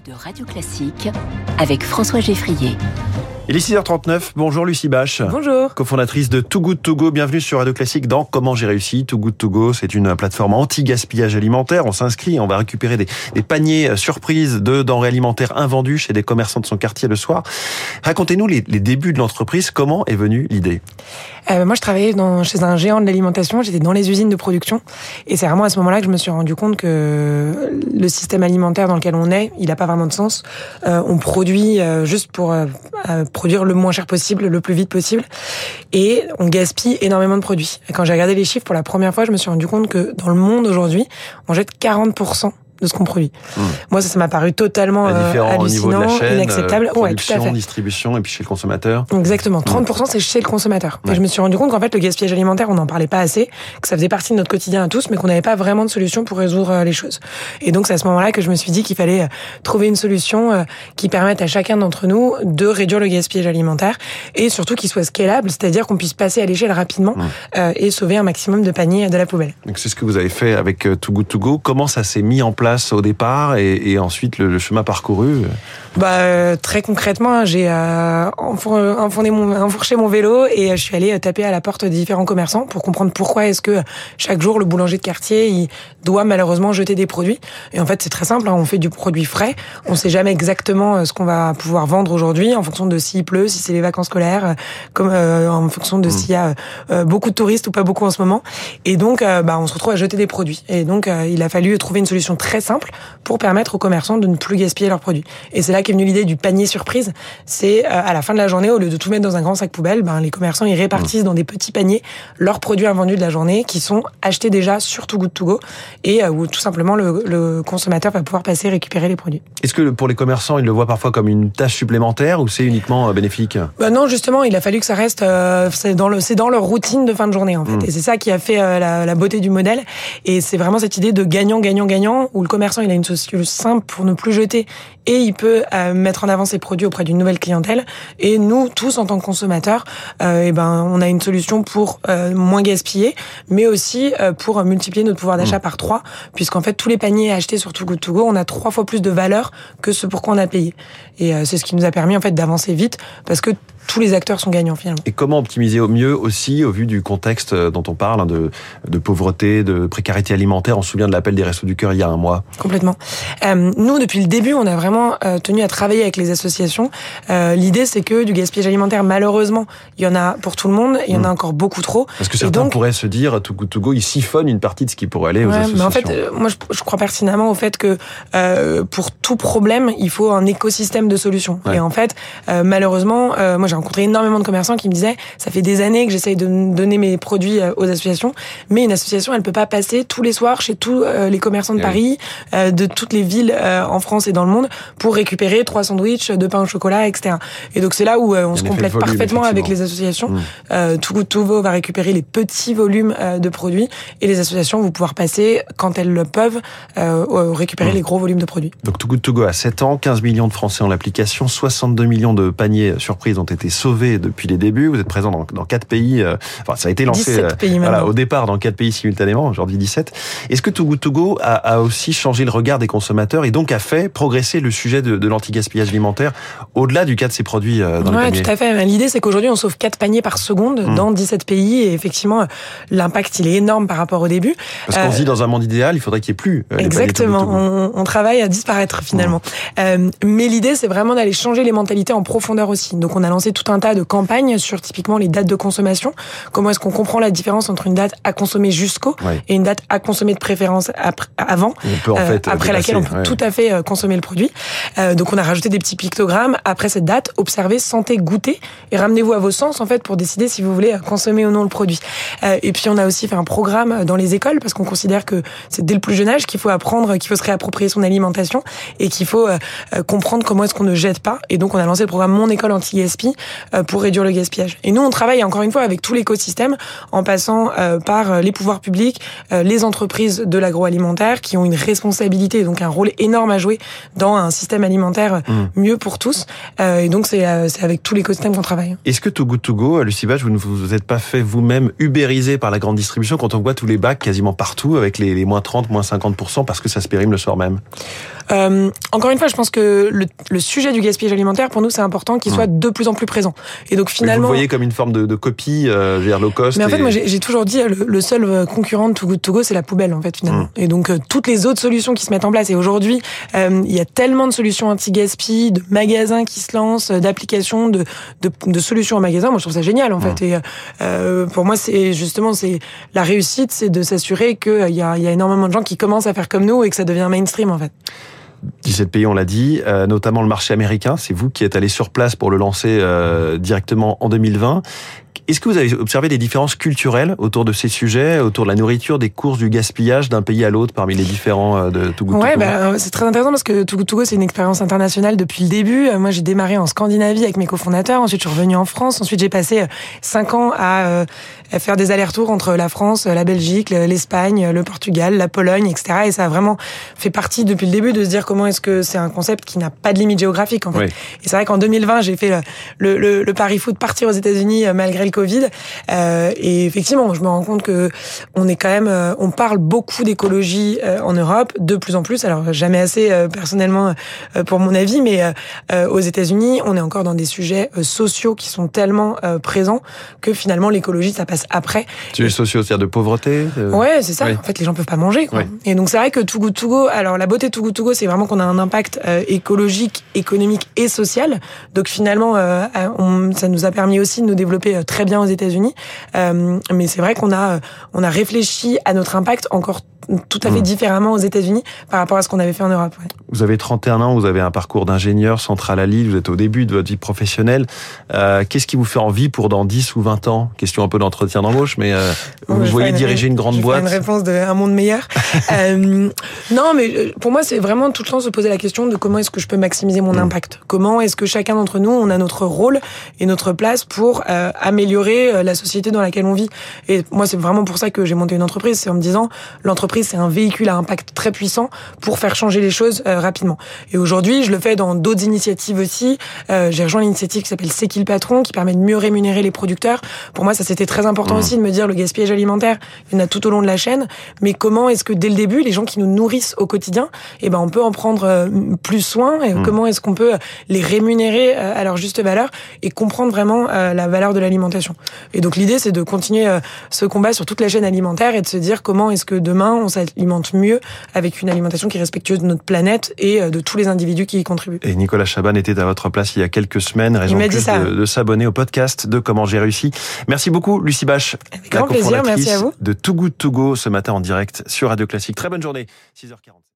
de Radio Classique avec François Geffrier. Il est 6h39. Bonjour Lucie Bache. Bonjour. Cofondatrice de Too Good To Go. Bienvenue sur Radio Classique dans Comment j'ai réussi. Too Good To Go, c'est une plateforme anti-gaspillage alimentaire. On s'inscrit, on va récupérer des, des paniers surprises de denrées alimentaires invendues chez des commerçants de son quartier le soir. Racontez-nous les, les débuts de l'entreprise. Comment est venue l'idée? Euh, Moi, je travaillais dans, chez un géant de l'alimentation. J'étais dans les usines de production. Et c'est vraiment à ce moment-là que je me suis rendu compte que le système alimentaire dans lequel on est, il n'a pas vraiment de sens. Euh, on produit euh, juste pour euh, produire le moins cher possible, le plus vite possible. Et on gaspille énormément de produits. Quand j'ai regardé les chiffres pour la première fois, je me suis rendu compte que dans le monde aujourd'hui, on jette 40% de ce qu'on produit. Mmh. Moi, ça, ça m'a paru totalement euh, hallucinant, chaîne, inacceptable. Euh, ouais, tout à fait. distribution et puis chez le consommateur. Exactement. 30% c'est chez le consommateur. Ouais. Et je me suis rendu compte qu'en fait, le gaspillage alimentaire, on n'en parlait pas assez, que ça faisait partie de notre quotidien à tous, mais qu'on n'avait pas vraiment de solution pour résoudre euh, les choses. Et donc, c'est à ce moment-là que je me suis dit qu'il fallait euh, trouver une solution qui permette à chacun d'entre nous de réduire le gaspillage alimentaire et surtout qu'il soit scalable, c'est-à-dire qu'on puisse passer à l'échelle rapidement mmh. et sauver un maximum de paniers de la poubelle. Donc, c'est ce que vous avez fait avec Too Good To Go. Comment ça s'est mis en place au départ et, ensuite le, le, chemin parcouru bah, euh, Très concrètement, j'ai euh, enfourné mon, enfourché mon vélo et je suis allée taper à la porte de différents commerçants pour comprendre pourquoi est-ce que chaque jour le boulanger de quartier il doit malheureusement jeter des produits. Et en fait, c'est très simple, hein, on fait du produit frais, on sait jamais exactement euh, ce qu'on va pouvoir vendre aujourd'hui en fonction de s'il pleut, si c'est les vacances scolaires, comme euh, en fonction de mmh. s'il y a euh, beaucoup de touristes ou pas beaucoup en ce moment. Et donc, bah, on se retrouve à jeter des produits. Et donc, il a fallu trouver une solution très simple pour permettre aux commerçants de ne plus gaspiller leurs produits. Et c'est là qu'est venue l'idée du panier surprise. C'est à la fin de la journée, au lieu de tout mettre dans un grand sac poubelle, ben, les commerçants ils répartissent mmh. dans des petits paniers leurs produits invendus de la journée qui sont achetés déjà sur Too Good To Go et où tout simplement le, le consommateur va pouvoir passer récupérer les produits. Est-ce que pour les commerçants, ils le voient parfois comme une tâche supplémentaire ou c'est uniquement bénéfique? Bah Non, justement, il a fallu que ça reste euh, c'est dans le dans leur routine de fin de journée en fait. Mmh. Et c'est ça qui a fait euh, la, la, beauté du modèle. Et c'est vraiment cette idée de gagnant, gagnant, gagnant où le commerçant il a une solution simple pour ne plus jeter et il peut euh, mettre en avant ses produits auprès d'une nouvelle clientèle. Et nous tous en tant que consommateurs, euh, et ben on a une solution pour euh, moins gaspiller, mais aussi euh, pour multiplier notre pouvoir d'achat mmh. par trois, puisqu'en fait tous les paniers achetés sur Too Good To Go, on a trois fois plus de valeur que ce pour quoi on a payé. Et c'est ce qui nous a permis en fait d'avancer vite, parce que tous les acteurs sont gagnants finalement. Et comment optimiser au mieux aussi au vu du contexte dont on parle, hein, de, de pauvreté, de précarité alimentaire? On se souvient de l'appel des Restos du Cœur il y a un mois. Complètement. Euh, nous, depuis le début, on a vraiment euh, tenu à travailler avec les associations. Euh, L'idée, c'est que du gaspillage alimentaire, malheureusement, il y en a pour tout le monde, il y en a mmh. encore beaucoup trop. Parce que certains donc, pourraient se dire, tout go, to go, ils siphonnent une partie de ce qui pourrait aller aux ouais, associations. Mais en fait, euh, moi, je, je, crois pertinemment au fait que euh, pour tout problème, il faut un écosystème de solutions. Ouais. Et en fait, malheureusement, moi, j'ai rencontré énormément de commerçants qui me disaient ça fait des années que j'essaye de donner mes produits aux associations, mais une association elle peut pas passer tous les soirs chez tous les commerçants de et Paris, oui. de toutes les villes en France et dans le monde pour récupérer trois sandwichs, deux pains au chocolat, etc. Et donc c'est là où on se complète volume, parfaitement avec les associations. Mmh. Euh, Too Good To Go va récupérer les petits volumes euh, de produits et les associations vont pouvoir passer quand elles le peuvent euh, récupérer mmh. les gros volumes de produits. Donc Too Good To Go a 7 ans, 15 millions de Français ont l'application, 62 millions de paniers surprises ont été sauvés depuis les débuts. Vous êtes présent dans, dans 4 pays. Enfin, ça a été lancé pays voilà, au départ dans 4 pays simultanément, aujourd'hui 17. Est-ce que Too Good To Go a, a, aussi changé le regard des consommateurs et donc a fait progresser le sujet de, de l'anti-gaspillage alimentaire au-delà du cas de ces produits dans ouais, les paniers tout à fait. L'idée, c'est qu'aujourd'hui, on sauve 4 paniers par seconde mmh. dans 17 pays et effectivement, l'impact, il est énorme par rapport au début. Parce qu'on euh, se dit, dans un monde idéal, il faudrait qu'il n'y ait plus euh, Exactement. On, on, travaille à disparaître finalement. Mmh. Euh, mais l'idée, c'est vraiment d'aller changer les mentalités en profondeur aussi. Donc, on a lancé tout un tas de campagnes sur typiquement les dates de consommation. Comment est-ce qu'on comprend la différence entre une date à consommer jusqu'au et une date à consommer de préférence après, avant, en fait, après laquelle on peut ouais. tout à fait consommer le produit. donc, on a rajouté des petits pictogrammes après cette date. Observez, sentez, goûtez et ramenez-vous à vos sens en fait pour décider si vous voulez consommer ou non le produit. Euh, et puis on a aussi fait un programme dans les écoles parce qu'on considère que c'est dès le plus jeune âge qu'il faut apprendre, qu'il faut se réapproprier son alimentation et qu'il faut euh, comprendre comment est-ce qu'on ne jette pas. Et donc on a lancé le programme Mon école anti-gaspi pour réduire le gaspillage. Et nous, on travaille encore une fois avec tout l'écosystème en passant par les pouvoirs publics, les entreprises de l'agroalimentaire qui ont une responsabilité, donc un rôle énorme à jouer dans un système alimentaire mmh. mieux pour tous. et donc, c'est avec tout l'écosystème qu'on travaille. Est-ce que Too Good To Go, Lucie Bach, vous ne vous êtes pas fait vous-même ubériser par la grande distribution quand on voit tous les bacs quasiment partout avec les, les moins 30, moins 50% parce que ça se périme le soir même? Euh, encore une fois, je pense que le, le, sujet du gaspillage alimentaire, pour nous, c'est important qu'il soit de plus en plus présent. Et donc finalement, vous voyez comme une forme de, de copie euh, vers low cost. Mais en fait, moi, j'ai toujours dit le, le, seul euh, concurrent de Too Good To Go, c'est la poubelle, en fait, finalement. Mmh. Et donc euh, toutes les autres solutions qui se mettent en place. Et aujourd'hui, euh, il y a tellement de solutions anti-gaspi, de magasins qui se lancent, d'applications, de, de, de, solutions en magasin. Moi, je trouve ça génial, en mmh. fait. Et pour moi, c'est justement, c'est la réussite, c'est de s'assurer qu'il y a, y a énormément de gens qui commencent à faire comme nous et que ça devient mainstream, en fait. 17 pays, on l'a dit, euh, notamment le marché américain. C'est vous qui êtes allé sur place pour le lancer euh, directement en 2020. Est-ce que vous avez observé des différences culturelles autour de ces sujets, autour de la nourriture, des courses, du gaspillage d'un pays à l'autre parmi les différents euh, de Togo Ouais, bah, c'est très intéressant parce que Togo Togo c'est une expérience internationale depuis le début. Moi, j'ai démarré en Scandinavie avec mes cofondateurs. Ensuite, je suis revenue en France. Ensuite, j'ai passé cinq ans à, faire des allers-retours entre la France, la Belgique, l'Espagne, le Portugal, la Pologne, etc. Et ça a vraiment fait partie depuis le début de se dire comment est-ce que c'est un concept qui n'a pas de limite géographique en fait. Et c'est vrai qu'en 2020, j'ai fait le, le, le, pari fou de partir aux États-Unis euh, malgré le Covid. Euh, et effectivement, je me rends compte que on est quand même, euh, on parle beaucoup d'écologie euh, en Europe, de plus en plus. Alors jamais assez personnellement pour mon avis, mais aux États-Unis, on est encore dans des sujets sociaux qui sont tellement présents que finalement l'écologie ça passe après. Sujets sociaux, c'est-à-dire de pauvreté. Ouais, c'est ça. En fait, les gens peuvent pas manger. Quoi. Et donc c'est vrai que Too Good To Go. Alors la beauté de Too Good To Go, c'est vraiment qu'on a un impact écologique, économique et social. Donc finalement, on, ça nous a permis aussi de nous développer très bien aux États-Unis. Euh, mais c'est vrai qu'on a on a réfléchi à notre impact encore tout à fait mmh. différemment aux États-Unis par rapport à ce qu'on avait fait en Europe. Vous avez 31 ans, vous avez un parcours d'ingénieur central à Lille, vous êtes au début de votre vie professionnelle. Euh, Qu'est-ce qui vous fait envie pour dans 10 ou 20 ans? Question un peu d'entretien d'embauche, mais euh, vous voyez diriger une grande boîte Une réponse d'un monde meilleur. euh, non, mais euh, pour moi, c'est vraiment tout le temps se poser la question de comment est-ce que je peux maximiser mon mmh. impact? Comment est-ce que chacun d'entre nous, on a notre rôle et notre place pour euh, améliorer la société dans laquelle on vit? Et moi, c'est vraiment pour ça que j'ai monté une entreprise, c'est en me disant, l'entreprise c'est un véhicule à impact très puissant pour faire changer les choses euh, rapidement. Et aujourd'hui, je le fais dans d'autres initiatives aussi. Euh, j'ai rejoint l'initiative qui s'appelle C'est qui le patron, qui permet de mieux rémunérer les producteurs. Pour moi, ça c'était très important mmh. aussi de me dire le gaspillage alimentaire, il y en a tout au long de la chaîne. Mais comment est-ce que dès le début, les gens qui nous nourrissent au quotidien, eh ben on peut en prendre euh, plus soin et mmh. comment est-ce qu'on peut les rémunérer à leur juste valeur et comprendre vraiment la valeur de l'alimentation. Et donc l'idée, c'est de continuer ce combat sur toute la chaîne alimentaire et de se dire comment est-ce que demain on s'alimente mieux avec une alimentation qui est respectueuse de notre planète et euh, de tous les individus qui y contribuent. Et Nicolas Chaban était à votre place il y a quelques semaines, raison de, de s'abonner au podcast de Comment j'ai réussi. Merci beaucoup Lucie Bache, avec grand plaisir, merci à vous. de Too Good To Go ce matin en direct sur Radio Classique. Très bonne journée, 6h40.